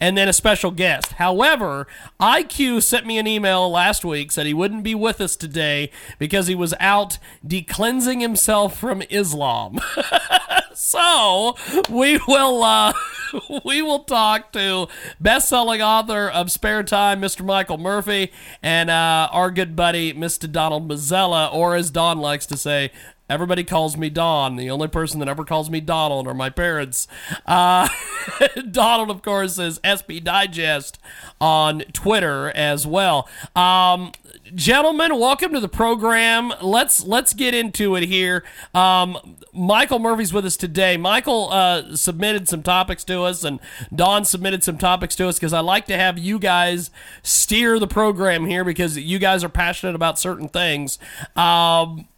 and then a special guest. However, IQ sent me an email last week said he wouldn't be with us today because he was out decleansing himself from Islam. so we will uh, we will talk to best-selling author of Spare Time, Mr. Michael Murphy, and uh, our good buddy, Mr. Donald Mazzella, or as Don likes to say, Everybody calls me Don. The only person that ever calls me Donald are my parents. Uh, Donald, of course, is SB Digest on Twitter as well. Um, gentlemen, welcome to the program. Let's let's get into it here. Um, Michael Murphy's with us today. Michael uh, submitted some topics to us, and Don submitted some topics to us because I like to have you guys steer the program here because you guys are passionate about certain things. Um,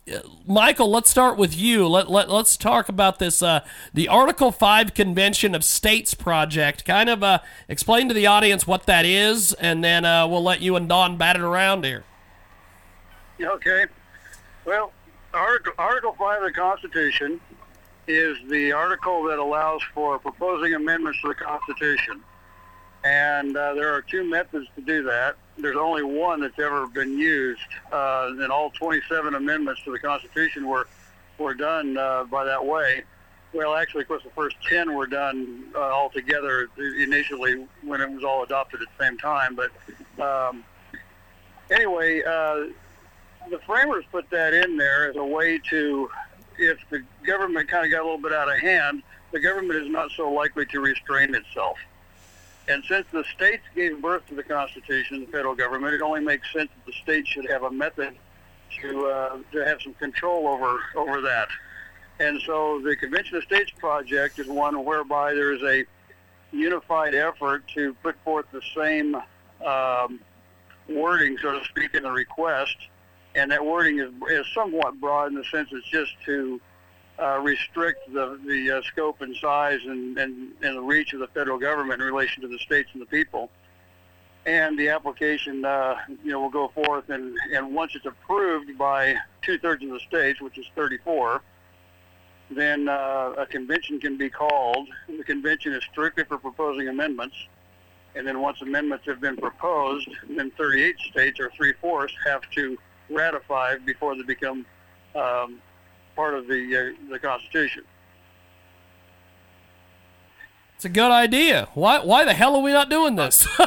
Michael, let's start with you. Let, let, let's talk about this, uh, the Article 5 Convention of States project. Kind of uh, explain to the audience what that is, and then uh, we'll let you and Don bat it around here. Okay. Well, Article, Article 5 of the Constitution is the article that allows for proposing amendments to the Constitution. And uh, there are two methods to do that. There's only one that's ever been used, uh, and all 27 amendments to the Constitution were were done uh, by that way. Well, actually, of course, the first 10 were done uh, all together initially when it was all adopted at the same time. But um, anyway, uh, the framers put that in there as a way to, if the government kind of got a little bit out of hand, the government is not so likely to restrain itself. And since the states gave birth to the Constitution, the federal government, it only makes sense that the states should have a method to uh, to have some control over over that. And so the Convention of States project is one whereby there is a unified effort to put forth the same um, wording, so to speak, in the request. And that wording is, is somewhat broad in the sense it's just to uh, restrict the, the uh, scope and size and, and, and the reach of the federal government in relation to the states and the people. And the application, uh, you know, will go forth, and, and once it's approved by two-thirds of the states, which is 34, then uh, a convention can be called. The convention is strictly for proposing amendments. And then once amendments have been proposed, then 38 states, or three-fourths, have to ratify before they become um, part of the uh, the Constitution. It's a good idea. Why why the hell are we not doing this?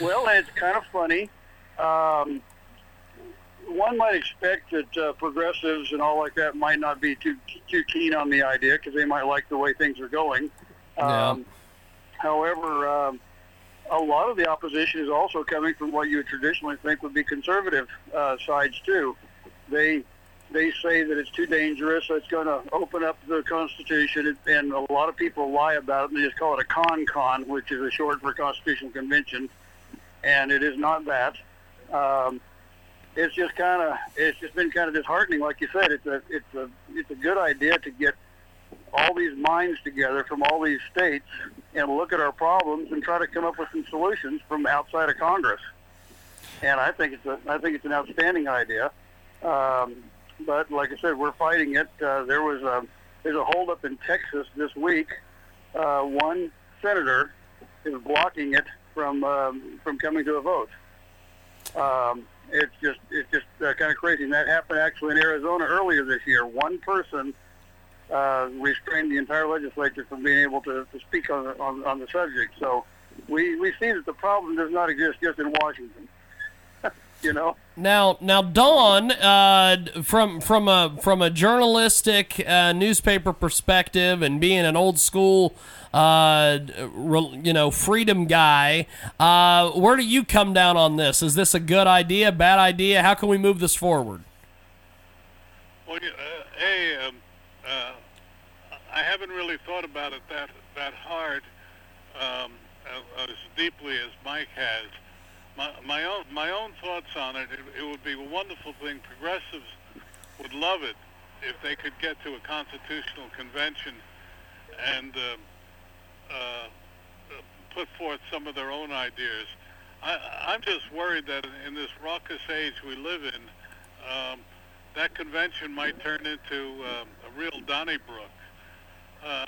well, it's kind of funny. Um, one might expect that uh, progressives and all like that might not be too too keen on the idea because they might like the way things are going. Yeah. Um, however, um, a lot of the opposition is also coming from what you would traditionally think would be conservative uh, sides too. They they say that it's too dangerous. It's going to open up the Constitution, and a lot of people lie about it. And they just call it a con con, which is a short for Constitutional Convention, and it is not that. Um, it's just kind of it's just been kind of disheartening. Like you said, it's a it's a it's a good idea to get all these minds together from all these states and look at our problems and try to come up with some solutions from outside of Congress. And I think it's a I think it's an outstanding idea. Um, but like I said, we're fighting it. Uh, there was a there's a holdup in Texas this week. Uh, one senator is blocking it from um, from coming to a vote. Um, it's just it's just uh, kind of crazy. And that happened actually in Arizona earlier this year. One person uh, restrained the entire legislature from being able to, to speak on, on on the subject. So we we see that the problem does not exist just in Washington. you know. Now, now, Don, uh, from from a from a journalistic uh, newspaper perspective, and being an old school, uh, re- you know, freedom guy, uh, where do you come down on this? Is this a good idea, bad idea? How can we move this forward? Well, uh, hey, um, uh, haven't really thought about it that that hard, um, as deeply as Mike has. My, own my own thoughts on it. it. It would be a wonderful thing. Progressives would love it if they could get to a constitutional convention and uh, uh, put forth some of their own ideas. I, I'm just worried that in this raucous age we live in, um, that convention might turn into um, a real Donnybrook. Uh,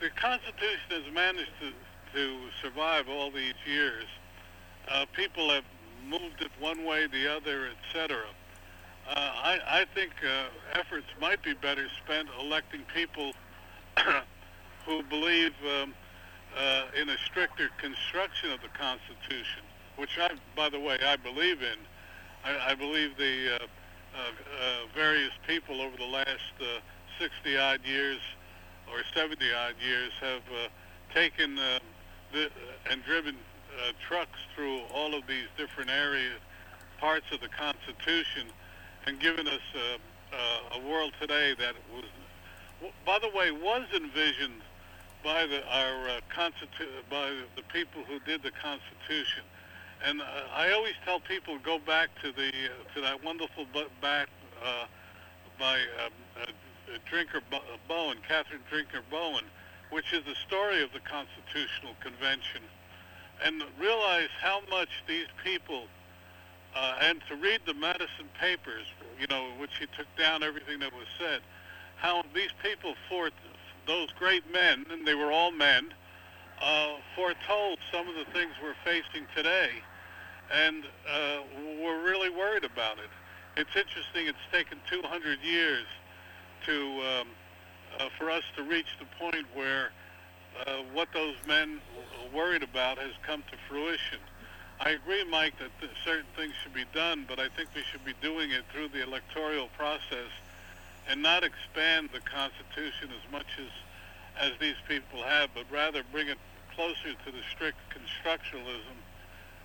the Constitution has managed to, to survive all these years. Uh, people have moved it one way, the other, etc. Uh, I, I think uh, efforts might be better spent electing people who believe um, uh, in a stricter construction of the Constitution, which I, by the way, I believe in. I, I believe the uh, uh, uh, various people over the last uh, 60 odd years or 70 odd years have uh, taken uh, the, and driven uh, trucks through all of these different areas, parts of the Constitution, and given us uh, uh, a world today that was, by the way, was envisioned by the, our uh, constitu- by the people who did the Constitution. And uh, I always tell people go back to the uh, to that wonderful book back uh, by um, uh, Drinker Bowen, Catherine Drinker Bowen, which is the story of the Constitutional Convention, and realize how much these people uh, and to read the Madison papers, you know, which he took down everything that was said, how these people fought those great men, and they were all men, uh, foretold some of the things we're facing today, and uh, we're really worried about it. It's interesting. It's taken 200 years to um, uh, for us to reach the point where uh, what those men worried about has come to fruition. I agree, Mike, that th- certain things should be done, but I think we should be doing it through the electoral process and not expand the Constitution as much as as these people have, but rather bring it closer to the strict constructionalism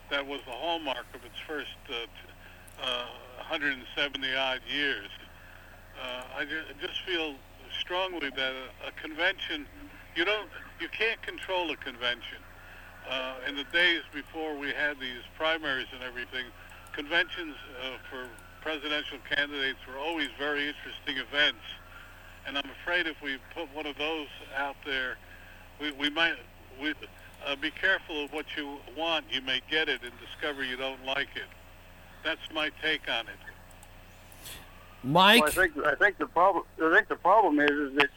that was the hallmark of its first uh, uh, 170 odd years. Uh, I ju- just feel strongly that a, a convention, you don't, you can't control a convention. Uh, in the days before we had these primaries and everything, conventions uh, for presidential candidates were always very interesting events. And I'm afraid if we put one of those out there, we, we might we, uh, be careful of what you want. You may get it and discover you don't like it. That's my take on it. Mike, Well, I think I think the problem I think the problem is is that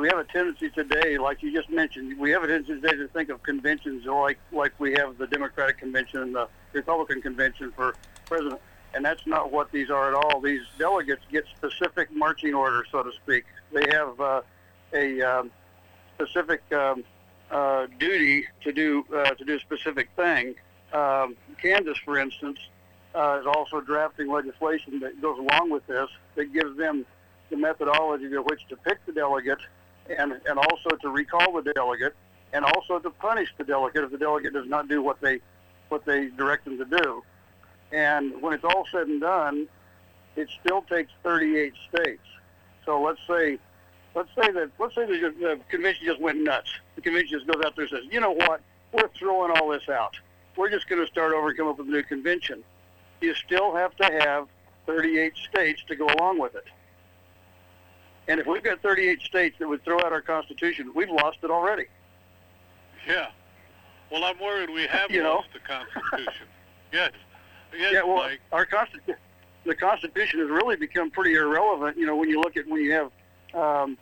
we have a tendency today, like you just mentioned, we have a tendency today to think of conventions like like we have the Democratic convention and the Republican convention for president, and that's not what these are at all. These delegates get specific marching orders, so to speak. They have uh, a um, specific um, uh, duty to do uh, to do a specific thing. Um, Kansas, for instance, uh, is also drafting legislation that goes along with this that gives them the methodology of which to pick the delegate and, and also to recall the delegate and also to punish the delegate if the delegate does not do what they what they direct them to do. And when it's all said and done, it still takes 38 states. So let's say let's say that let's say the, the convention just went nuts. The convention just goes out there and says, you know what, we're throwing all this out. We're just going to start over and come up with a new convention. You still have to have 38 states to go along with it. And if we've got 38 states that would throw out our Constitution, we've lost it already. Yeah. Well, I'm worried we have You know? lost the Constitution. yes. Yes, yeah, well, Mike. our Constitution, the Constitution has really become pretty irrelevant. You know, when you look at when you have, um,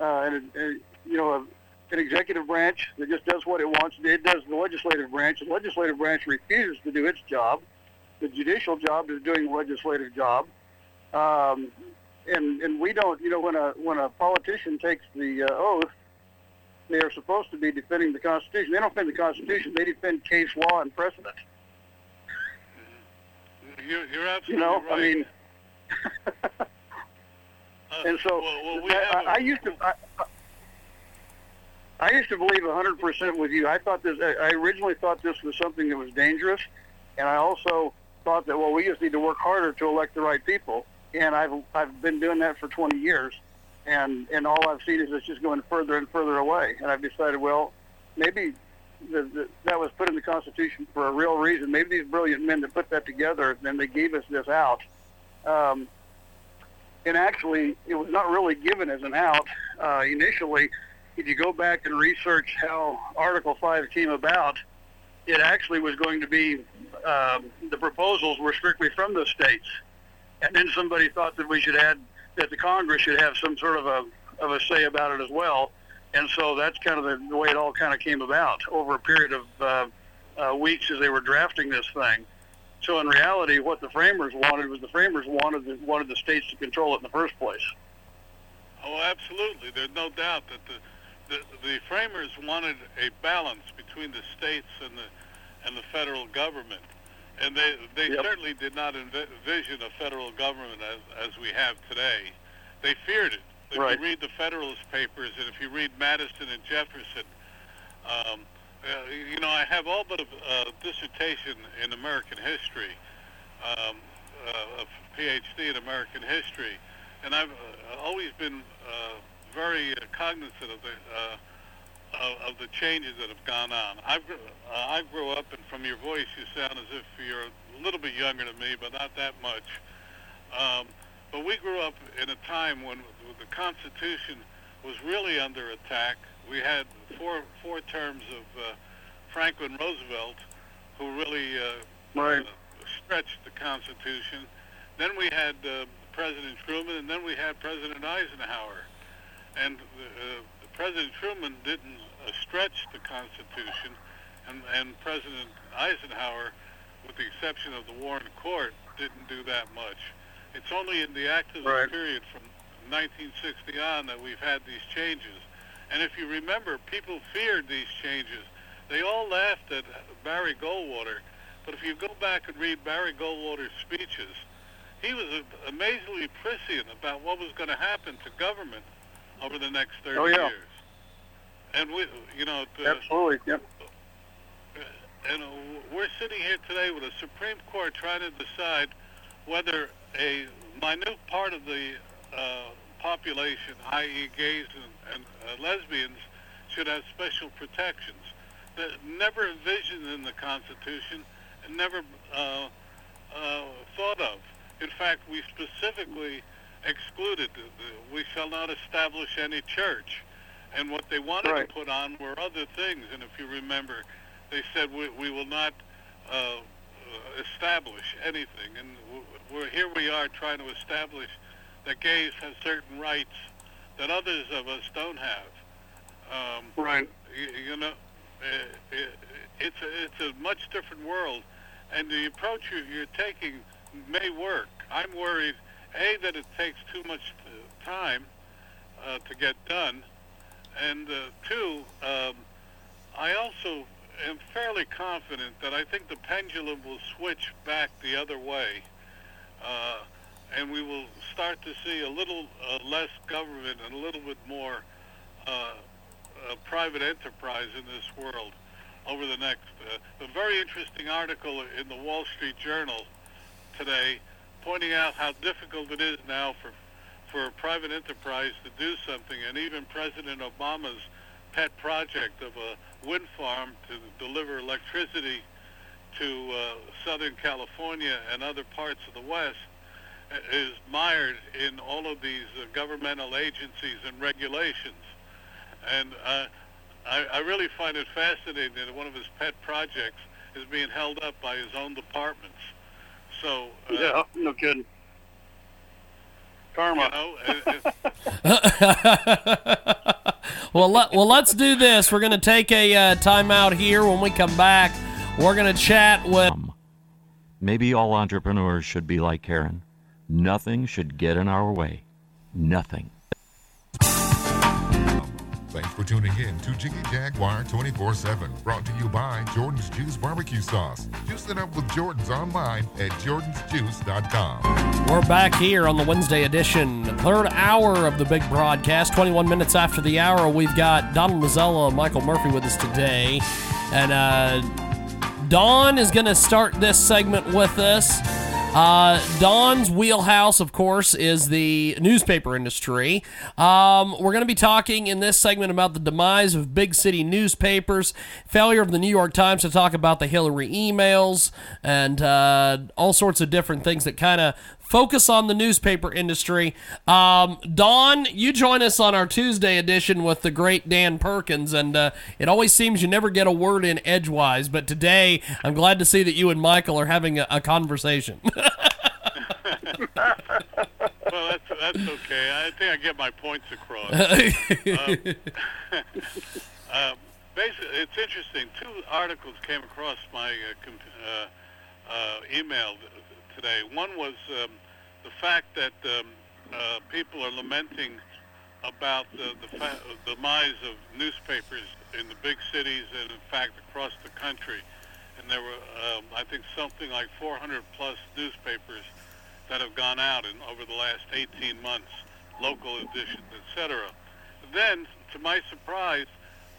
uh, an, a, you know, a, an executive branch that just does what it wants. It does the legislative branch. The legislative branch refuses to do its job. The judicial job is doing the legislative job. Um, and and we don't. You know, when a when a politician takes the uh, oath, they are supposed to be defending the Constitution. They don't defend the Constitution. They defend case law and precedent. You're, you're absolutely You know, right. I mean. Uh, And so well, well, we I, have a- I, I used to I, I used to believe 100% with you. I thought this. I originally thought this was something that was dangerous, and I also thought that well, we just need to work harder to elect the right people. And I've I've been doing that for 20 years, and and all I've seen is it's just going further and further away. And I've decided, well, maybe the, the, that was put in the Constitution for a real reason. Maybe these brilliant men that put that together, then they gave us this out. Um, and actually, it was not really given as an out uh, initially. If you go back and research how Article 5 came about, it actually was going to be um, the proposals were strictly from the states, and then somebody thought that we should add that the Congress should have some sort of a of a say about it as well, and so that's kind of the, the way it all kind of came about over a period of uh, uh, weeks as they were drafting this thing. So in reality, what the framers wanted was the framers wanted the, wanted the states to control it in the first place. Oh, absolutely. There's no doubt that the the, the framers wanted a balance between the states and the and the federal government, and they they Yep. certainly did not envision a federal government as as we have today. They feared it. If Right. you read the Federalist Papers and if you read Madison and Jefferson, um, uh, you know I have all but a uh, dissertation in American history, um, uh, a PhD in American history, and I've uh, always been uh, very uh, cognizant of the uh, of, of the changes that have gone on. I grew, uh, I grew up, and from your voice, you sound as if you're a little bit younger than me, but not that much. Um, but we grew up in a time when the Constitution was really under attack. We had four four terms of uh, Franklin Roosevelt, who really uh, Right. uh, stretched the Constitution. Then we had uh, President Truman, and then we had President Eisenhower. And uh, President Truman didn't uh, stretch the Constitution, and, and President Eisenhower, with the exception of the Warren Court, didn't do that much. It's only in the activist Right. period from 1960 on that we've had these changes. And if you remember, people feared these changes. They all laughed at Barry Goldwater, but if you go back and read Barry Goldwater's speeches, he was amazingly prescient about what was going to happen to government over the next 30 Oh, yeah. years. And we, you know, to, Absolutely. Yep. and uh, we're sitting here today with a Supreme Court trying to decide whether a minute part of the uh, population, i.e., gays and, and uh, lesbians, should have special protections. That never envisioned in the Constitution and never uh, uh, thought of. In fact, we specifically excluded. The, the, we shall not establish any church. And what they wanted Right. to put on were other things. And if you remember, they said we, we will not uh, uh, establish anything. And we're here we are trying to establish that gays have certain rights that others of us don't have. Um, Right. you, you know, uh, it, it's a, it's a much different world, and the approach you, you're taking may work. I'm worried, a that it takes too much uh, time uh, to get done, and uh, two, um, I also am fairly confident that I think the pendulum will switch back the other way, uh, and we will start to see a little uh, less government and a little bit more uh, uh, private enterprise in this world over the next. Uh, a very interesting article in the Wall Street Journal today, pointing out how difficult it is now for for a private enterprise to do something, and even President Obama's pet project of a wind farm to deliver electricity to uh, Southern California and other parts of the West uh, is mired in all of these uh, governmental agencies and regulations. And uh, I, I really find it fascinating that one of his pet projects is being held up by his own departments. So, uh, Yeah. No kidding. Karma. you know, well, let, well, let's do this. We're going to take a uh, timeout here. When we come back, we're going to chat with. Maybe all entrepreneurs should be like Karen. Nothing should get in our way. Nothing. Thanks for tuning in to Jiggy Jaguar 24 7, brought to you by Jordan's Juice Barbecue Sauce. Juice it up with Jordan's online at jordansjuice.com. We're back here on the Wednesday edition, third hour of the big broadcast. 21 minutes after the hour, we've got Donald Mazzella, and Michael Murphy with us today. And uh, Don is going to start this segment with us. Uh, Don's wheelhouse, of course, is the newspaper industry. Um, we're going to be talking in this segment about the demise of big city newspapers, failure of the New York Times to talk about the Hillary emails, and uh, all sorts of different things that kind of focus on the newspaper industry. Um, Don, you join us on our Tuesday edition with the great Dan Perkins, and uh, it always seems you never get a word in edgewise, but today I'm glad to see that you and Michael are having a, a conversation. Well, that's that's okay. I think I get my points across. um, uh, basically, it's interesting. Two articles came across my uh, com- uh, uh, email today. One was um, the fact that um, uh, people are lamenting about the the fa- demise of newspapers in the big cities and, in fact, across the country. And there were, um, I think, something like 400 plus newspapers that have gone out in over the last 18 months, local editions, etc. Then, to my surprise,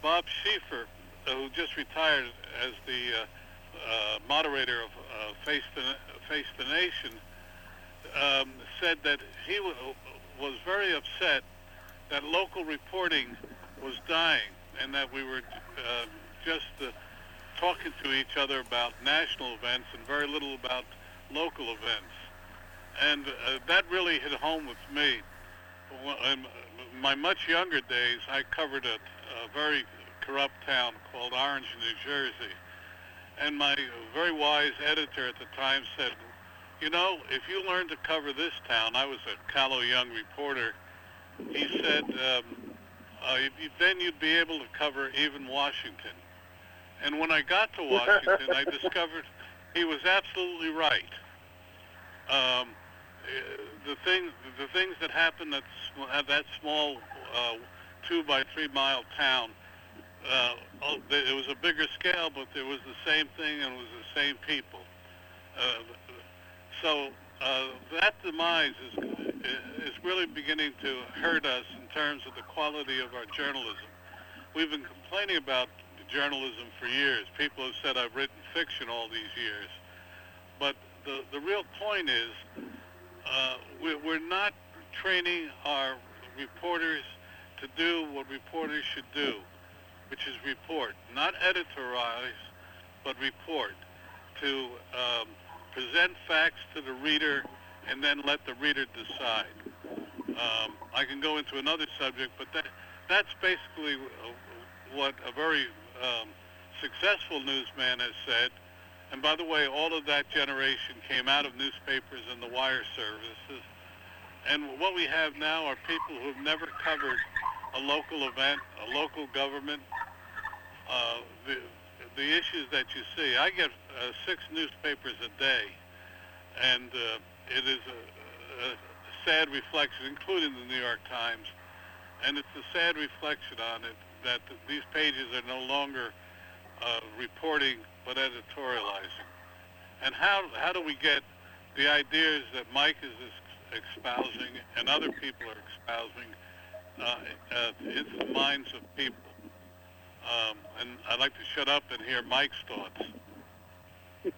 Bob Schieffer, uh, who just retired as the uh, uh, moderator of uh, Face, the, Face the Nation, um, said that he w- was very upset that local reporting was dying and that we were uh, just uh, talking to each other about national events and very little about local events and uh, that really hit home with me. In my much younger days, I covered a, a very corrupt town called Orange, New Jersey, and my very wise editor at the time said, "You know, if you learn to cover this town, I was a callow young reporter." He said, um, uh, "Then you'd be able to cover even Washington." And when I got to Washington, I discovered he was absolutely right. Um, uh, the things the things that happen at, at that small uh, two by three mile town uh, oh, it was a bigger scale but there was the same thing and it was the same people. Uh, so uh, that demise is is really beginning to hurt us in terms of the quality of our journalism. We've been complaining about journalism for years. People have said I've written fiction all these years. But the the real point is uh, we- we're not training our reporters to do what reporters should do, which is report, not editorialize, but report, to um, present facts to the reader and then let the reader decide. Um, I can go into another subject, but that, that's basically uh, what a very um, successful newsman has said. And by the way, all of that generation came out of newspapers and the wire services. And what we have now are people who've never covered a local event, a local government, uh, the, the issues that you see. I get uh, six newspapers a day, and uh, it is a, a sad reflection, including the New York Times, and it's a sad reflection on it that these pages are no longer uh, reporting but editorializing. And how how do we get the ideas that Mike is espousing and other people are espousing uh, uh, into the minds of people? Um, and I'd like to shut up and hear Mike's thoughts.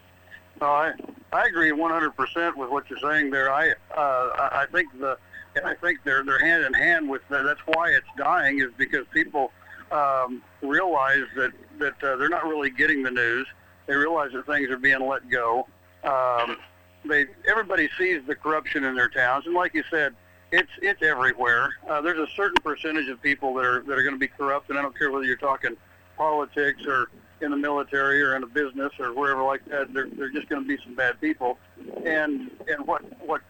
No, I I agree 100% with what you're saying there. I uh, I think the I think they're they're hand in hand with that. That's why it's dying is because people um, realize that that uh, they're not really getting the news. They realize that things are being let go. Um, they everybody sees the corruption in their towns, and like you said, it's it's everywhere. Uh, there's a certain percentage of people that are that are going to be corrupt, and I don't care whether you're talking politics or in the military or in a business or wherever like that. They're they're just going to be some bad people, and and what what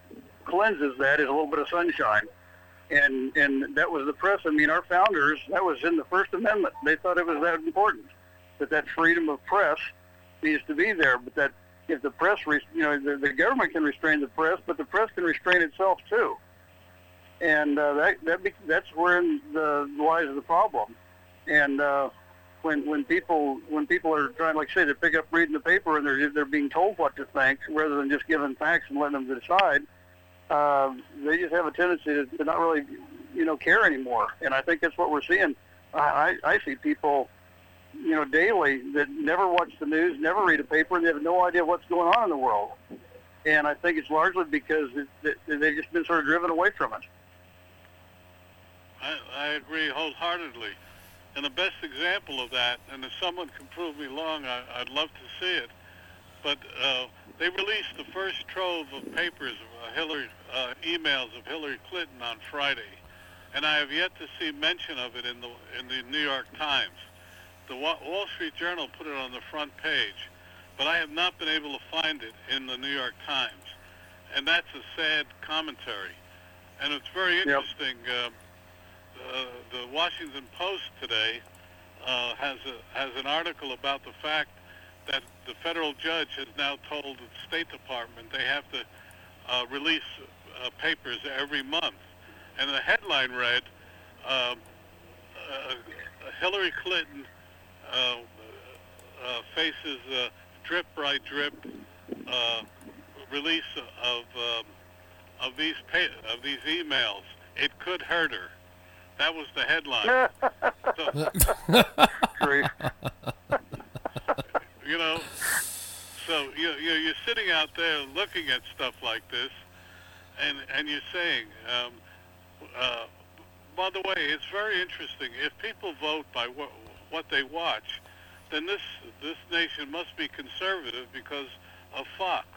cleanses that is a little bit of sunshine. And and that was the press. I mean, our founders, that was in the First Amendment. They thought it was that important that that freedom of press needs to be there. But that if the press, re- you know, the, the government can restrain the press, but the press can restrain itself too. And uh, that that be, that's where the lies the problem. And uh, when when people when people are trying, like I say, to pick up reading the paper and they're they're being told what to think rather than just given facts and letting them decide, uh, they just have a tendency to, to not really, you know, care anymore. And I think that's what we're seeing. I I I see people, you know, daily that never watch the news, never read a paper, and they have no idea what's going on in the world. and I think it's largely because it, it, they've just been sort of driven away from it. I, I agree wholeheartedly. And the best example of that, and if someone can prove me wrong, I, I'd love to see it. But uh, they released the first trove of papers, uh, Hillary uh, emails of Hillary Clinton on Friday, and I have yet to see mention of it in the in the New York Times. The Wa- Wall Street Journal put it on the front page, but I have not been able to find it in the New York Times, and that's a sad commentary. And it's very interesting. Uh, the Washington Post today uh, has a, has an article about the fact that the federal judge has now told the State Department they have to uh, release uh, papers every month, and the headline read, uh, uh, "Hillary Clinton uh, uh, faces drip by drip uh, release of um, of these pa- of these emails. It could hurt her." That was the headline. so, you know, so you you you're sitting out there looking at stuff like this, and and you're saying, um, uh, by the way, it's very interesting. If people vote by what what they watch, then this this nation must be conservative because of Fox.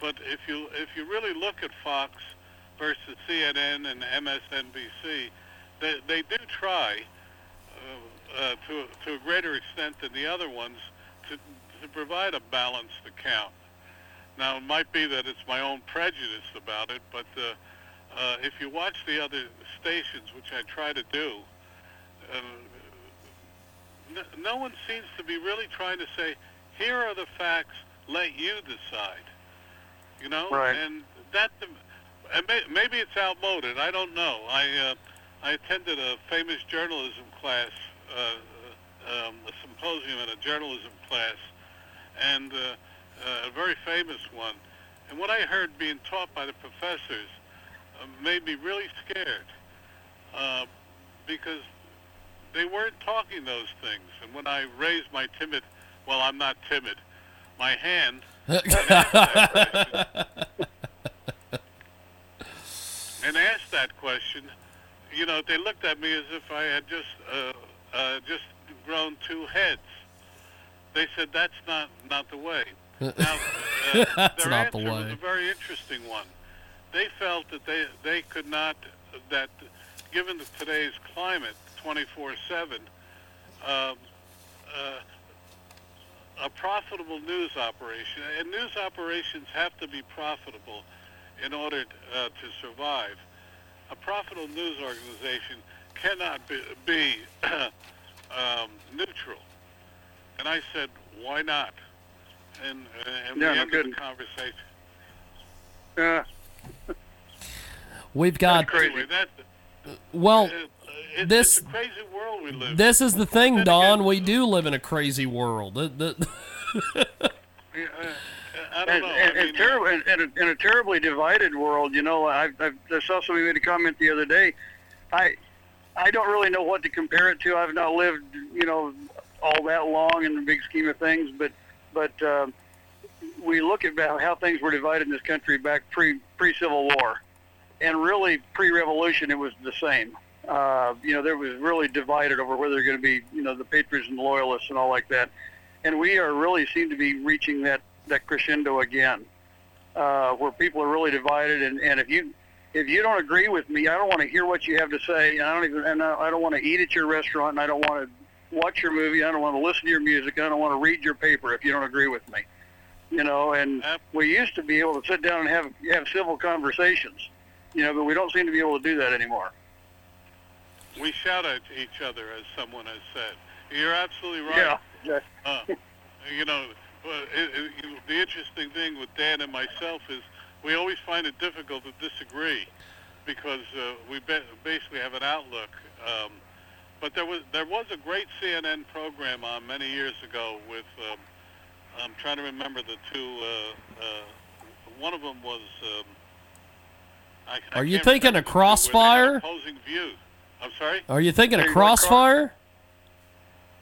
But if you if you really look at Fox versus CNN and MSNBC, they they do try uh, uh, to to a greater extent than the other ones to to provide a balanced account. Now it might be that it's my own prejudice about it, but uh, uh, if you watch the other stations, which I try to do, uh, no, no one seems to be really trying to say, here are the facts, let you decide. You know, Right. and that and maybe it's outmoded. I don't know. I uh, I attended a famous journalism class, uh, um, a symposium in a journalism class, and uh, uh, a very famous one. And what I heard being taught by the professors uh, made me really scared uh, because they weren't talking those things. And when I raised my timid, well, I'm not timid, my hand, and asked that question, you know, they looked at me as if I had just uh, uh, just grown two heads. They said that's not not the way. Now, uh, That's their not the answer was a very interesting one. They felt that they they could not that given the, today's climate, 24/7, um, uh, a profitable news operation, and news operations have to be profitable in order uh, to survive. A profitable news organization cannot be, be um, neutral. And I said, why not? And, uh, and Yeah, we no ended kidding. the conversation. Yeah. We've got crazy. Anyway, that, well. uh, it's, this- it's a crazy world we live. This is the thing, Don. again- We do live in a crazy world. The- the- Yeah, uh, I don't and, know. and, I mean, terrible, and a, in a terribly divided world, you know, I, I, I saw somebody made a comment the other day. I, I don't really know what to compare it to. I've not lived, you know, all that long in the big scheme of things, but, but um, we look at how, things were divided in this country back pre pre Civil War, and really pre Revolution, it was the same. Uh, you know, there was really divided over whether they're going to be, you know, the patriots and loyalists and all like that. And we are really seem to be reaching that that crescendo again, uh, where people are really divided. And, and if you if you don't agree with me, I don't want to hear what you have to say. And I don't even and I I don't want to eat at your restaurant. And I don't want to watch your movie. I don't want to listen to your music. I don't want to read your paper if you don't agree with me. You know, and we used to be able to sit down and have have civil conversations. You know, but we don't seem to be able to do that anymore. we shout at each other, as someone has said. You're absolutely right. Yeah. Yeah. Uh, you know, well, it, it, you the interesting thing with Dan and myself is we always find it difficult to disagree because uh, we ba- basically have an outlook. Um, but there was there was a great CNN program on many years ago with um, I'm trying to remember the two. Uh, uh, one of them was. Um, I, I Are you thinking remember of the two where they had Crossfire? Opposing views. I'm sorry. Are you thinking of There you go, Cross- Crossfire?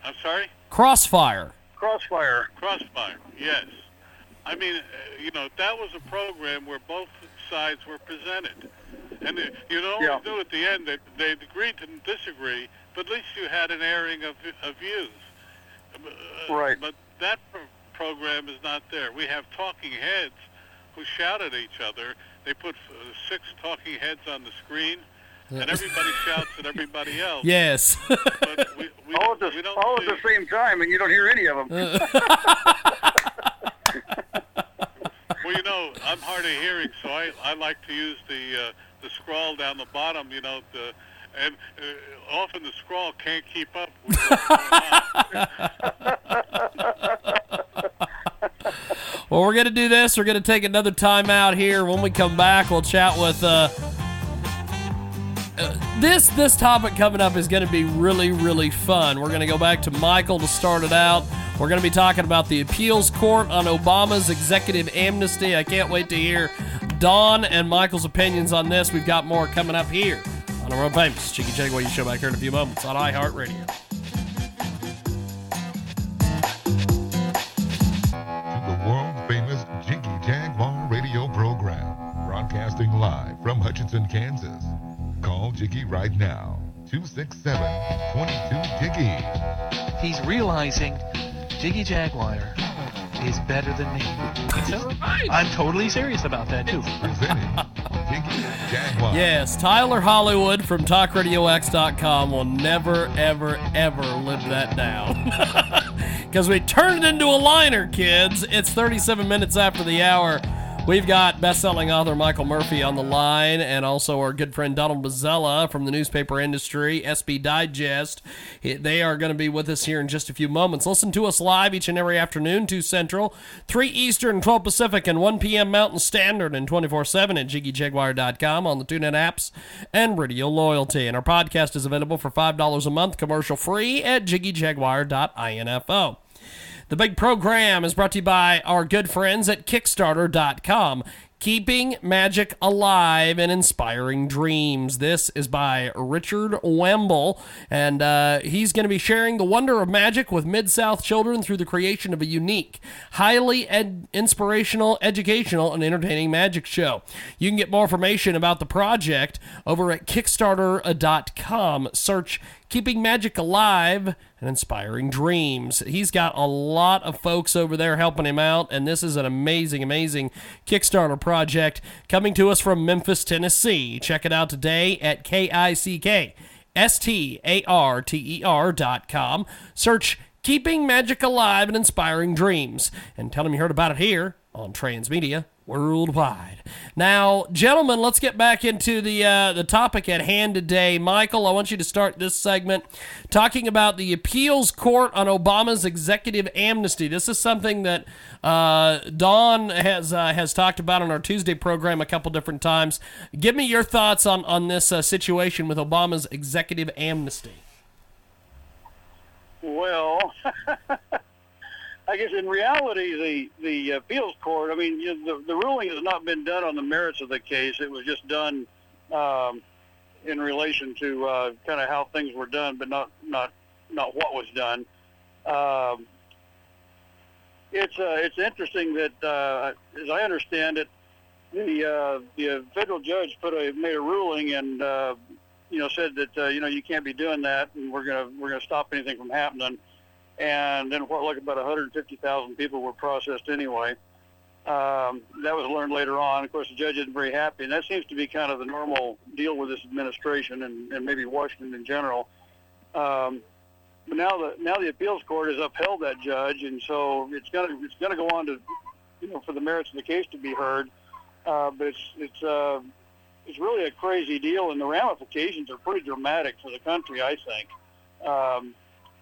I'm sorry. Crossfire. Crossfire. Crossfire, yes. I mean, uh, you know, that was a program where both sides were presented. And you know, Yeah. knew at the end that they agreed to disagree, but at least you had an airing of, of views. Uh, Right. But that pro- program is not there. We have talking heads who shout at each other. They put uh, six talking heads on the screen, and everybody shouts at everybody else. Yes. But we, we, all at the we don't all see, at the same time, and you don't hear any of them. Well, you know, I'm hard of hearing, so I, I like to use the uh, the scroll down the bottom. You know, the, and uh, often the scroll can't keep up. With what's going on. Well, we're going to do this. We're going to take another time out here. When we come back, we'll chat with. Uh, uh, this this topic coming up is going to be really really fun. We're going to go back to Michael to start it out. We're going to be talking about the appeals court on Obama's executive amnesty. I can't wait to hear Don and Michael's opinions on this. We've got more coming up here on the World Famous Jiggy Jaguar You Show back here in a few moments on iHeartRadio. the world famous Jiggy Jaguar radio program, broadcasting live from Hutchinson, Kansas. Call Jiggy right now, 267 22 Jiggy. he's realizing Jiggy Jaguar is better than me. So, I'm totally serious about that too. Presenting Jiggy Jaguar. Yes, Tyler Hollywood from TalkRadioX.com will never, ever, ever live that down. Because we turned it into a liner, kids. It's 37 minutes after the hour. We've got best-selling author Michael Murphy on the line, and also our good friend Donald Mazzella from the newspaper industry, SB Digest. They are going to be with us here in just a few moments. Listen to us live each and every afternoon, 2 Central, 3 Eastern, 12 Pacific, and 1 p.m. Mountain Standard, and 24-7 at JiggyJaguar.com on the TuneIn apps and Radio Loyalty. And our podcast is available for $5 a month, commercial-free at JiggyJaguar.info. The big program is brought to you by our good friends at Kickstarter.com. Keeping Magic Alive and Inspiring Dreams. This is by Richard Wemble, and uh, he's going to be sharing the wonder of magic with Mid South children through the creation of a unique, highly ed- inspirational, educational, and entertaining magic show. You can get more information about the project over at Kickstarter.com. Search Keeping Magic Alive and Inspiring Dreams. He's got a lot of folks over there helping him out, and this is an amazing, amazing Kickstarter project coming to us from Memphis, Tennessee. Check it out today at K-I-C-K. S-T-A-R-T-E-R dot com. Search Keeping Magic Alive and Inspiring Dreams and tell them you heard about it here on Transmedia Worldwide. Now, gentlemen, let's get back into the uh, the topic at hand today. Michael, I want you to start this segment talking about the appeals court on Obama's executive amnesty. This is something that uh, Don has uh, has talked about on our Tuesday program a couple different times. Give me your thoughts on on this uh, situation with Obama's executive amnesty. Well, I guess in reality, the the appeals court. I mean, the the ruling has not been done on the merits of the case. It was just done um, in relation to uh, kind of how things were done, but not not not what was done. Um, it's uh, it's interesting that, uh, as I understand it, the uh, the federal judge put a made a ruling and uh, you know said that uh, you know you can't be doing that, and we're gonna we're gonna stop anything from happening. And then what, like about 150,000 people were processed anyway. Um, that was learned later on. Of course, the judge isn't very happy, and that seems to be kind of the normal deal with this administration and, and maybe Washington in general. Um, but now the now the appeals court has upheld that judge, and so it's gonna it's gonna go on to you know for the merits of the case to be heard. Uh, but it's it's uh, it's really a crazy deal, and the ramifications are pretty dramatic for the country. I think. Um,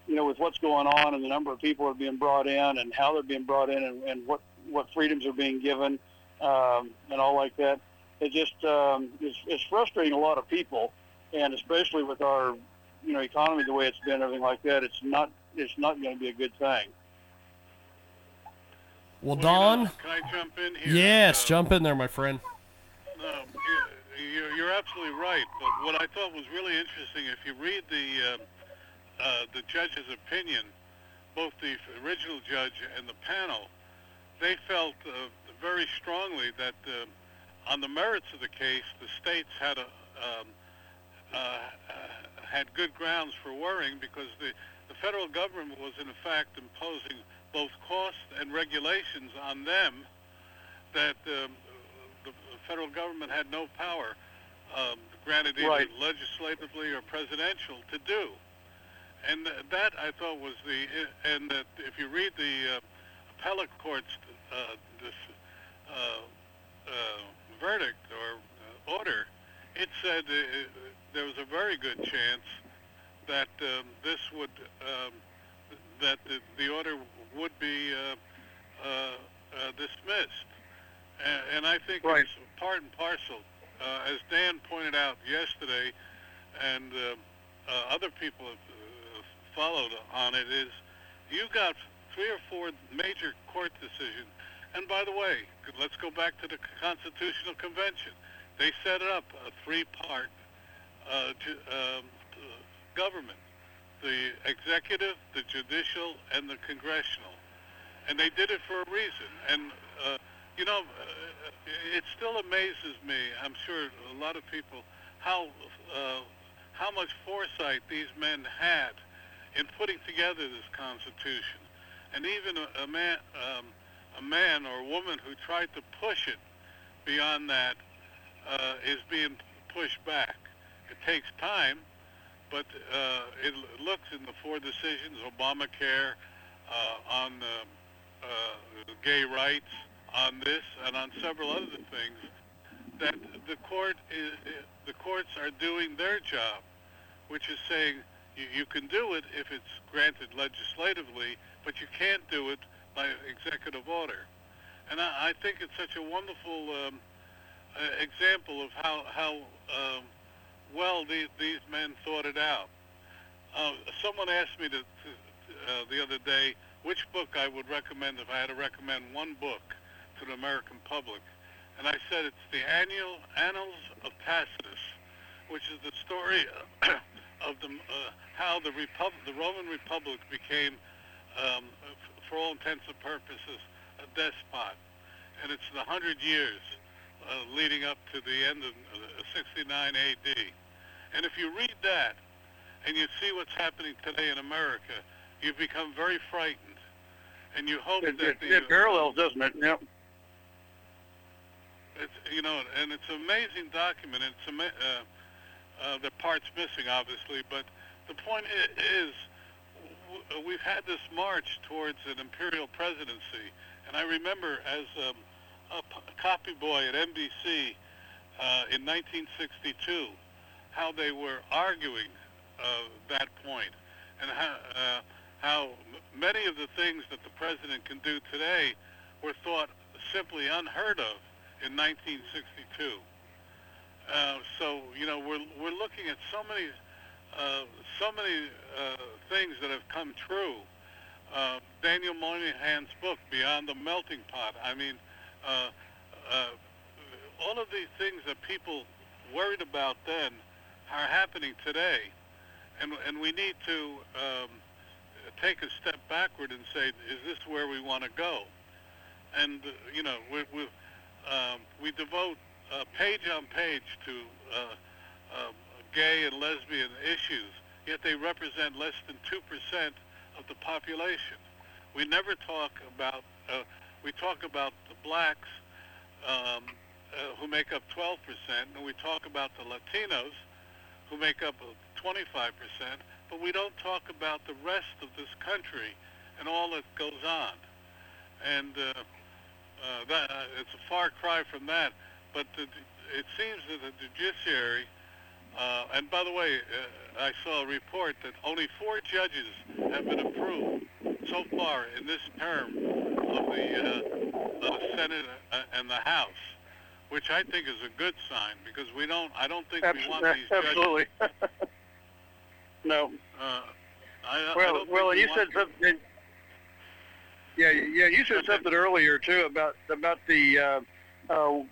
you know, with what's going on and the number of people that are being brought in and how they're being brought in and, and what what freedoms are being given um, and all like that. It just um, is, it's frustrating a lot of people, and especially with our you know economy the way it's been, everything like that. It's not it's not going to be a good thing. Well, Well, you Don. know, can I jump in here? Yes, Uh, jump in there, my friend. No, you- you're, you're absolutely right. But what I thought was really interesting, if you read the uh, uh, the judge's opinion, both the original judge and the panel, they felt uh, very strongly that uh, on the merits of the case, the states had a um, uh, uh, had good grounds for worrying because the the federal government was in fact imposing both costs and regulations on them that um, federal government had no power, um, granted either Right. legislatively or presidential, to do. And th- that I thought was the, and that if you read the uh, appellate court's uh, this, uh, uh, verdict or uh, order, it said uh, there was a very good chance that um, this would, um, that the, the order would be uh, uh, uh, dismissed. And, and I think Right. it's part and parcel. Uh, as Dan pointed out yesterday, and uh, uh, other people have uh, followed on it, is you've got three or four major court decisions. And by the way, let's go back to the Constitutional Convention. They set up a three-part uh, ju- uh, government: the executive, the judicial, and the congressional. And they did it for a reason. And uh, you know, uh, it still amazes me. I'm sure a lot of people how uh, how much foresight these men had in putting together this Constitution, and even a, a man um, a man or a woman who tried to push it beyond that uh, is being pushed back. It takes time, but uh, it looks in the four decisions, Obamacare, uh, on uh, uh, gay rights, on this, and on several other things, that the court is, the courts are doing their job, which is saying you, you can do it if it's granted legislatively, but you can't do it by executive order. And I, I think it's such a wonderful um, uh, example of how how um, well these these men thought it out. Uh, someone asked me to, to, uh, the other day which book I would recommend if I had to recommend one book to the American public, and I said it's the annual Annals of Tacitus, which is the story of the uh, how the Repub- the Roman Republic became, um, f- for all intents and purposes, a despot, and it's the hundred years uh, leading up to the end of uh, 69 AD. And if you read that and you see what's happening today in America, you become very frightened, and you hope It, that it, the, it parallels, doesn't it? Yep. It's you know, and it's an amazing document. It's ama- uh, uh, the parts missing, obviously, but the point is, w- we've had this march towards an imperial presidency, and I remember as um, a p- copy boy at NBC uh, in 1962 how they were arguing uh, that point, and how uh, how many of the things that the president can do today were thought simply unheard of in 1962. Uh, so you know we're we're looking at so many uh, so many uh, things that have come true. Uh, Daniel Moynihan's book Beyond the Melting Pot. I mean, uh, uh, all of these things that people worried about then are happening today, and and we need to um, take a step backward and say, is this where we want to go? And you know, we're, we um, we devote uh, page on page to uh, um, gay and lesbian issues, yet they represent less than two percent of the population. We never talk about. Uh, we talk about the blacks um, uh, who make up 12%, and we talk about the Latinos who make up 25%, but we don't talk about the rest of this country and all that goes on. And uh, that uh, it's a far cry from that, but the, it seems that the judiciary. Uh, and by the way, uh, I saw a report that only four judges have been approved so far in this term of the, uh, of the Senate uh, and the House, which I think is a good sign because we don't. I don't think we want these judges. absolutely. no. Uh, I, I Well, don't well, you said something. Yeah, yeah, you said something earlier too about about the uh, uh,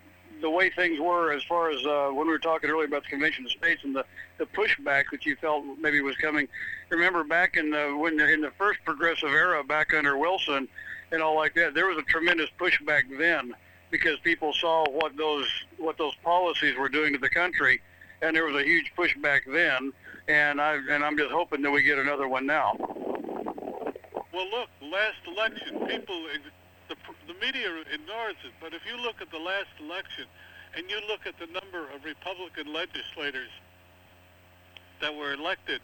the way things were as far as uh, when we were talking earlier about the convention of states and the the pushback that you felt maybe was coming. Remember back in the when in the first progressive era, back under Wilson, and all like that, there was a tremendous pushback then because people saw what those what those policies were doing to the country, and there was a huge pushback then. And I and I'm just hoping that we get another one now. Well, look, last election, people, the, the media ignores it, but if you look at the last election and you look at the number of Republican legislators that were elected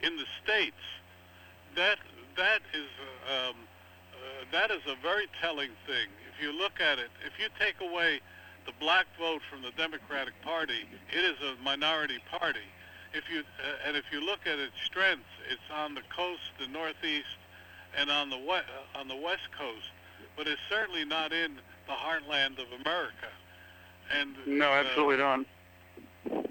in the states, that that is um, uh, that is a very telling thing. If you look at it, if you take away the black vote from the Democratic Party, it is a minority party. If you uh, and if you look at its strength, it's on the coast, the Northeast, and on the we- uh, on the West Coast, but it's certainly not in the heartland of America. And No, uh, absolutely not. uh,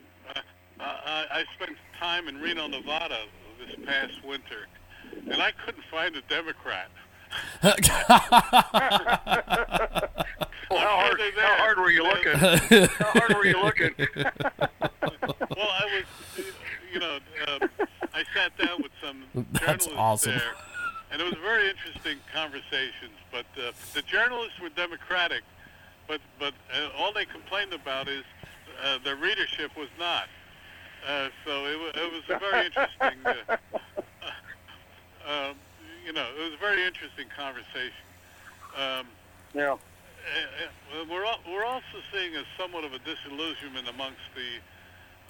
I, I spent time in Reno, Nevada this past winter, and I couldn't find a Democrat. Well, how hard, how hard were you looking? how hard were you looking? well, I was, you know, um, I sat down with some That's journalists awesome. there, and it was very interesting conversations. But uh, the journalists were Democratic, but but uh, all they complained about is uh, their readership was not. Uh, so it, it was a very interesting, uh, uh, um, you know, it was a very interesting conversation. Um, yeah. uh, we're al- we're also seeing a somewhat of a disillusionment amongst the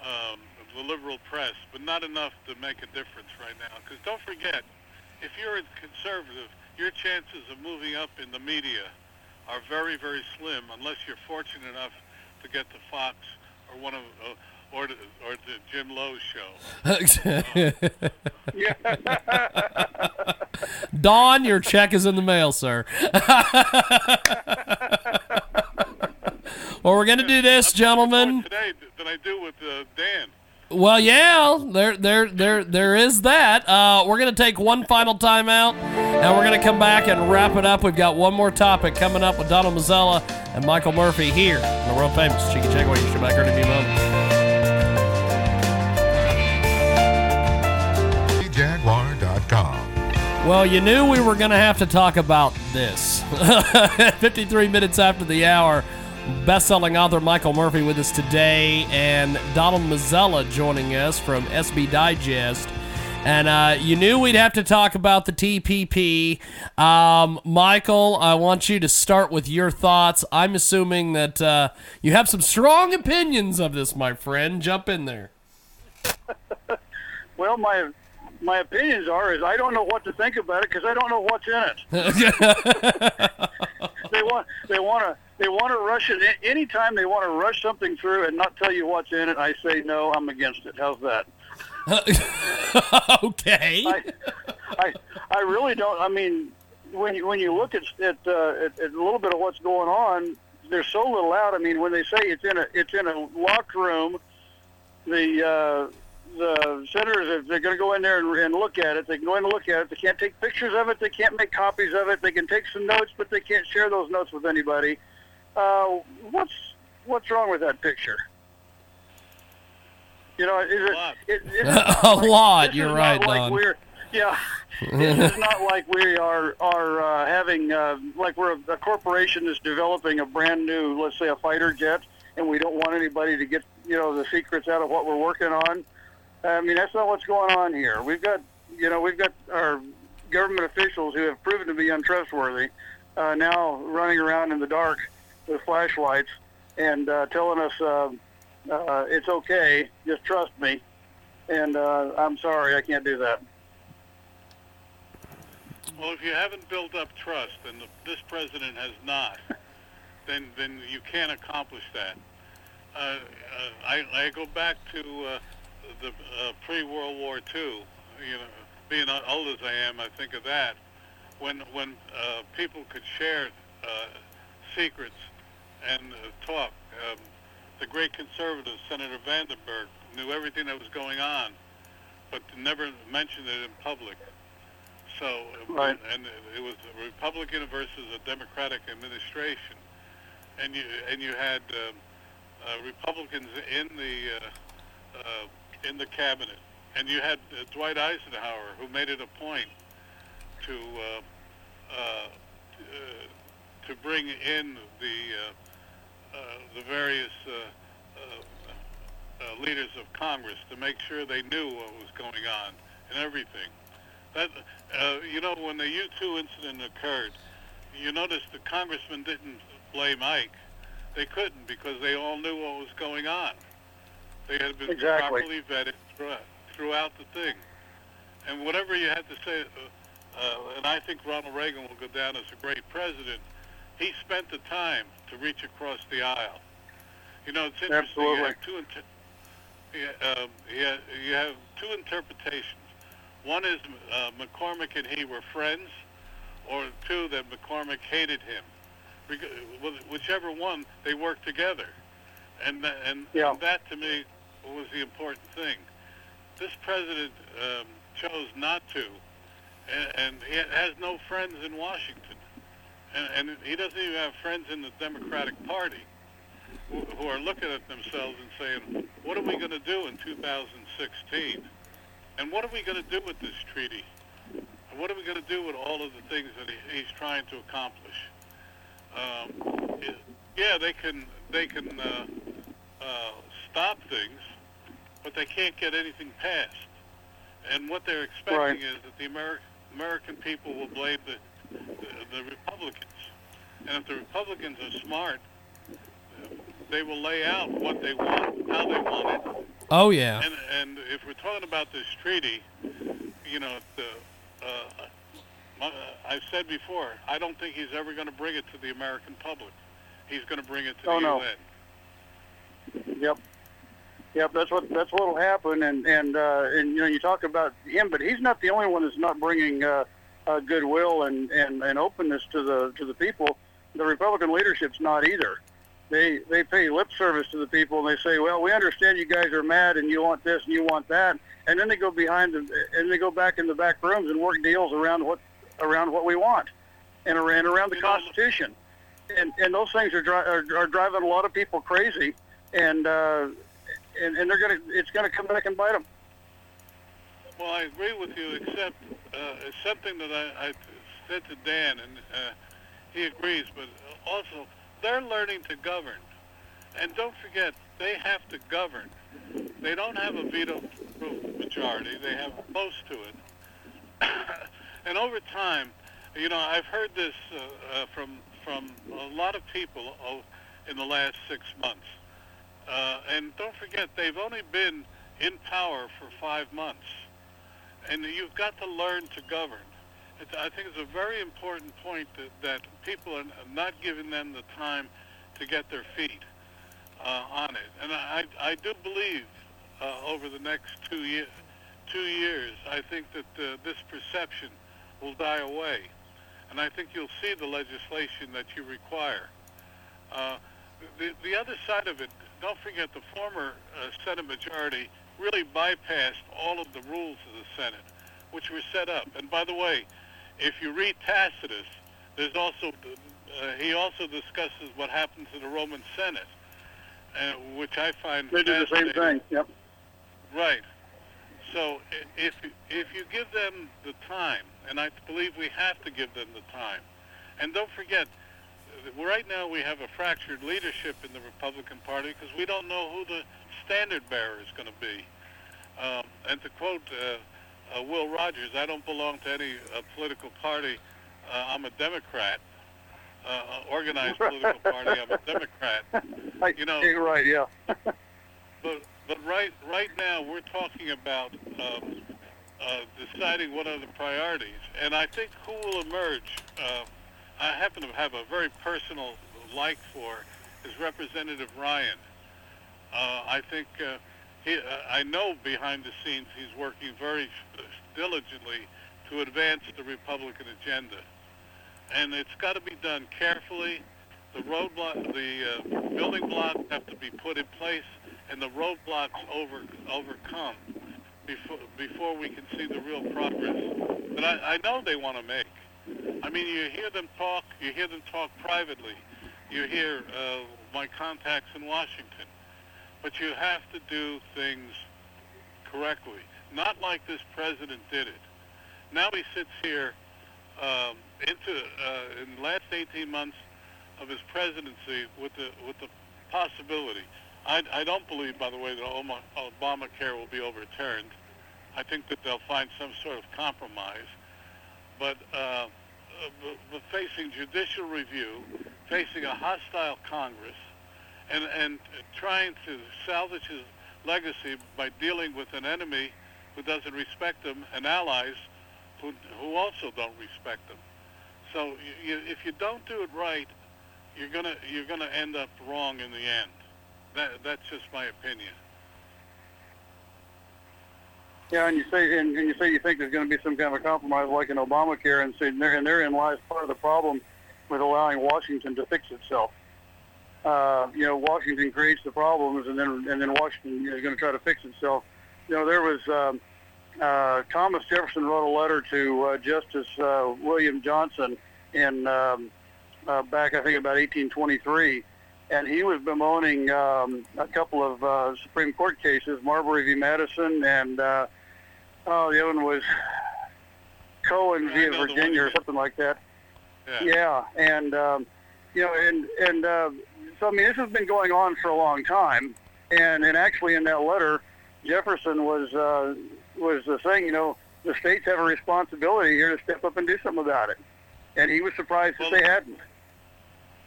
um, the liberal press, but not enough to make a difference right now. Because don't forget, if you're a conservative, your chances of moving up in the media are very very slim unless you're fortunate enough to get to Fox or one of uh, or the, or the Jim Lowe's show. Don, your check is in the mail, sir. well, we're going to do this, gentlemen. Today than I do with uh, Dan. Well, yeah, there, there, there, there is that. Uh, we're gonna take one final timeout, and we're gonna come back and wrap it up. We've got one more topic coming up with Donald Mazzella and Michael Murphy here on the world famous Jiggy Jaguar. You should back here in a few moments. Jaguar.com. Well, you knew we were gonna have to talk about this. 53 minutes after the hour, best-selling author Michael Murphy with us today, and Donald Mazzella joining us from SB Digest. And uh, you knew we'd have to talk about the TPP. Um, Michael, I want you to start with your thoughts. I'm assuming that uh, you have some strong opinions of this, my friend. Jump in there. Well, my my opinions are is I don't know what to think about it because I don't know what's in it. they want they want to they want to rush it anytime they want to rush something through and not tell you what's in it. I say no, I'm against it. How's that? okay. I, I I really don't. I mean, when you, when you look at at, uh, at at a little bit of what's going on, there's so little out. I mean, when they say it's in a it's in a locked room, the uh, the senators if they're going to go in there and, and look at it. They can go in and look at it. They can't take pictures of it. They can't make copies of it. They can take some notes, but they can't share those notes with anybody. Uh, what's what's wrong with that picture? You know, is it? lot. it, it a lot. this You're right, like Don. we're yeah. it's not like we are are uh, having uh, like we're a, a corporation that's developing a brand new, let's say, a fighter jet, and we don't want anybody to get you know the secrets out of what we're working on. I mean, that's not what's going on here. We've got you know we've got our government officials who have proven to be untrustworthy uh, now running around in the dark with flashlights and uh, telling us uh, uh, it's okay, just trust me. And uh, I'm sorry, I can't do that. Well, if you haven't built up trust, and the, this president has not, then then you can't accomplish that. Uh, uh, I, I go back to uh, the uh, pre-World War II. You know, being old as I am, I think of that when when uh, people could share uh, secrets and uh, talk. Um, the great conservative Senator Vandenberg knew everything that was going on, but never mentioned it in public. So, Right. and it was a Republican versus a Democratic administration, and you and you had um, uh, Republicans in the uh, uh, in the cabinet, and you had uh, Dwight Eisenhower, who made it a point to uh, uh, uh, to bring in the uh, uh, the various uh, uh, uh, leaders of Congress to make sure they knew what was going on and everything. That uh, you know, when the U2 incident occurred, you noticed the congressman didn't blame Ike. They couldn't because they all knew what was going on. They had been Exactly. properly vetted throughout, throughout the thing. And whatever you had to say, uh, uh, and I think Ronald Reagan will go down as a great president, he spent the time to reach across the aisle. You know, it's interesting. You have two, inter- you, um, you, have, you have two interpretations. One is uh, McCormick and he were friends, or two, that McCormick hated him. Reg- Whichever one, they worked together. And, and, Yeah. and that, to me, was the important thing. This president um, chose not to, and, and he has no friends in Washington. And, and he doesn't even have friends in the Democratic Party who, who are looking at themselves and saying, what are we going to do in 2016? And what are we going to do with this treaty? And what are we going to do with all of the things that he, he's trying to accomplish? Um, yeah, they can they can uh, uh, stop things, but they can't get anything passed. And what they're expecting Right. is that the Ameri- American people will blame the, the the Republicans. And if the Republicans are smart, they will lay out what they want, how they want it, Oh yeah. and and if we're talking about this treaty, you know, the, uh, I've said before, I don't think he's ever going to bring it to the American public. He's going to bring it to Oh, the no. UN. Yep. Yep, that's what that's what'll happen, and and uh, and you know you talk about him, but he's not the only one that's not bringing uh, uh, goodwill and, and, and openness to the to the people. The Republican leadership's not either. They they pay lip service to the people, and they say, well, we understand you guys are mad and you want this and you want that, and then they go behind the and they go back in the back rooms and work deals around what around what we want, and around around the Constitution, and and those things are, dri- are are driving a lot of people crazy, and uh, and, and they're gonna it's gonna come back and bite them. Well, I agree with you, except uh, it's something that I, I said to Dan, and uh, he agrees. But also, they're learning to govern, and don't forget, they have to govern. They don't have a veto-proof majority; they have close to it. and over time, you know, I've heard this uh, uh, from from a lot of people oh, in the last six months. Uh, and don't forget, they've only been in power for five months and you've got to learn to govern. I think it's a very important point that, that people are not giving them the time to get their feet uh, on it. And I, I do believe uh, over the next two, year, two years, I think that uh, this perception will die away. And I think you'll see the legislation that you require. Uh, the, the other side of it, don't forget the former uh, Senate majority really bypassed all of the rules of the Senate, which were set up. And by the way, if you read Tacitus, there's also uh, he also discusses what happens in the Roman Senate, uh, which I find They do the same thing. Yep. Right. So if if you give them the time, and I believe we have to give them the time, and don't forget, right now we have a fractured leadership in the Republican Party because we don't know who the standard bearer is going to be. Um, and to quote uh, uh, Will Rogers, I don't belong to any uh, political party. Uh, I'm a Democrat, uh, uh, organized political party. I'm a Democrat. You know- you're right. Yeah. But but right right now we're talking about um, uh, deciding what are the priorities, and I think who will emerge. I happen to have a very personal like for is Representative Ryan. Uh, I think uh, he, uh, I know behind the scenes he's working very diligently to advance the Republican agenda, and it's got to be done carefully. The roadblock, the uh, building blocks have to be put in place, and the roadblocks over overcome before before we can see the real progress that I, I know they want to make. I mean, you hear them talk, you hear them talk privately. you hear uh, my contacts in Washington. But you have to do things correctly, not like this president did it. Now he sits here um, into uh, in the last 18 months of his presidency with the with the possibility. I, I don't believe, by the way, that Obama, Obamacare will be overturned. I think that they'll find some sort of compromise. But, uh, uh, but, facing judicial review, facing a hostile Congress, and, and trying to salvage his legacy by dealing with an enemy who doesn't respect him and allies who, who also don't respect him. So you, if you don't do it right, you're gonna you're gonna end up wrong in the end. That that's just my opinion. Yeah, and you say and, and you say you think there's going to be some kind of a compromise like in Obamacare, and say there and therein lies part of the problem with allowing Washington to fix itself. Uh, you know, Washington creates the problems, and then and then Washington is going to try to fix itself. You know, there was um, uh, Thomas Jefferson wrote a letter to uh, Justice uh, William Johnson in um, uh, back I think about 1823, and he was bemoaning um, a couple of uh, Supreme Court cases, Marbury v. Madison, and uh, oh, the other one was Cohen I v. know Virginia or something like that. Yeah. Yeah, and um, you know, and and uh, so I mean, this has been going on for a long time, and and actually in that letter, Jefferson was uh, was uh, saying, you know, the states have a responsibility here to step up and do something about it, and he was surprised that Well- they hadn't.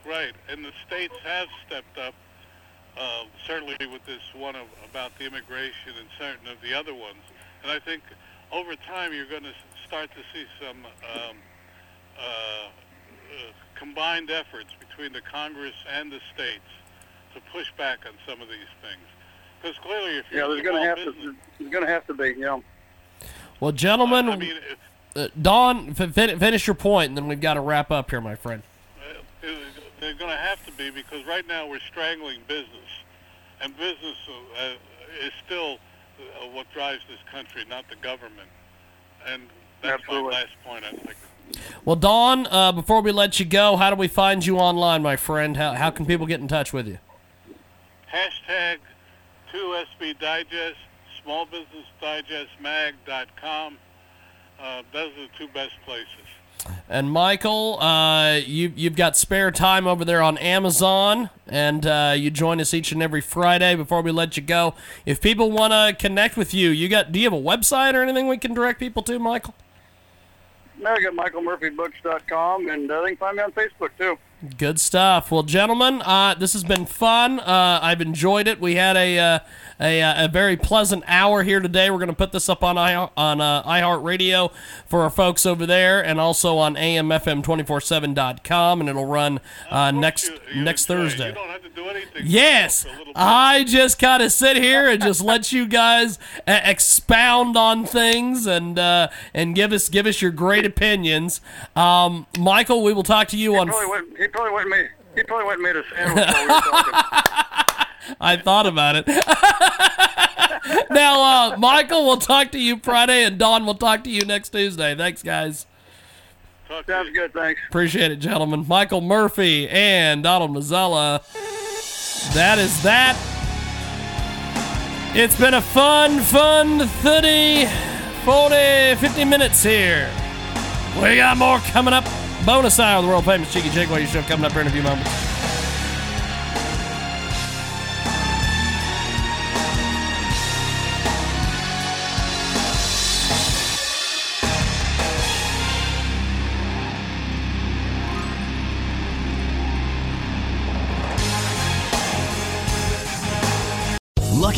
Right, and the states have stepped up. Uh, certainly with this one of, about the immigration and certain of the other ones, and I think over time you're going to start to see some um, uh, uh, combined efforts between the Congress and the states to push back on some of these things. Because clearly, if you're Yeah, there's going to have business, to there's going to have to be, you know. Well, gentlemen, I mean, if, uh, Don, f- fin- finish your point, and then we've got to wrap up here, my friend. Uh, They're going to have to be because right now we're strangling business, and business uh, is still uh, what drives this country, not the government. And that's Absolutely. my last point. I think. Well, Don, uh, before we let you go, how do we find you online, my friend? How, how can people get in touch with you? Hashtag 2SB Digest, smallbusinessdigestmag.com. Uh, those are the two best places. And Michael, uh, you you've got spare time over there on Amazon, and uh, you join us each and every Friday. Before we let you go, if people want to connect with you, you got do you have a website or anything we can direct people to, Michael? Now I got michaelmurphybooks.com, and uh, they can find me on Facebook too. Good stuff. Well, gentlemen, uh, this has been fun. Uh, I've enjoyed it. We had a uh, a, uh, a very pleasant hour here today. We're going to put this up on I, on uh, iHeartRadio for our folks over there, and also on AMFM247.com, and it'll run uh, next You- you next. Thursday. You don't have to do anything. Yes, for a little bit. I just kind of sit here and just let you guys uh, expound on things and uh, and give us give us your great opinions. Um, Michael, we will talk to you on. Probably went, he probably went made he probably went made a sandwich while we were talking. I thought about it. now, uh, Michael, we'll talk to you Friday, and Don will talk to you next Tuesday. Thanks, guys. Sounds good, thanks. Appreciate it, gentlemen. Michael Murphy and Donald Mazzella. That is that. It's been a fun, fun 30, 40, 50 minutes here. We got more coming up. Bonus hour of the world famous Jiggy Jaguar show coming up here in a few moments.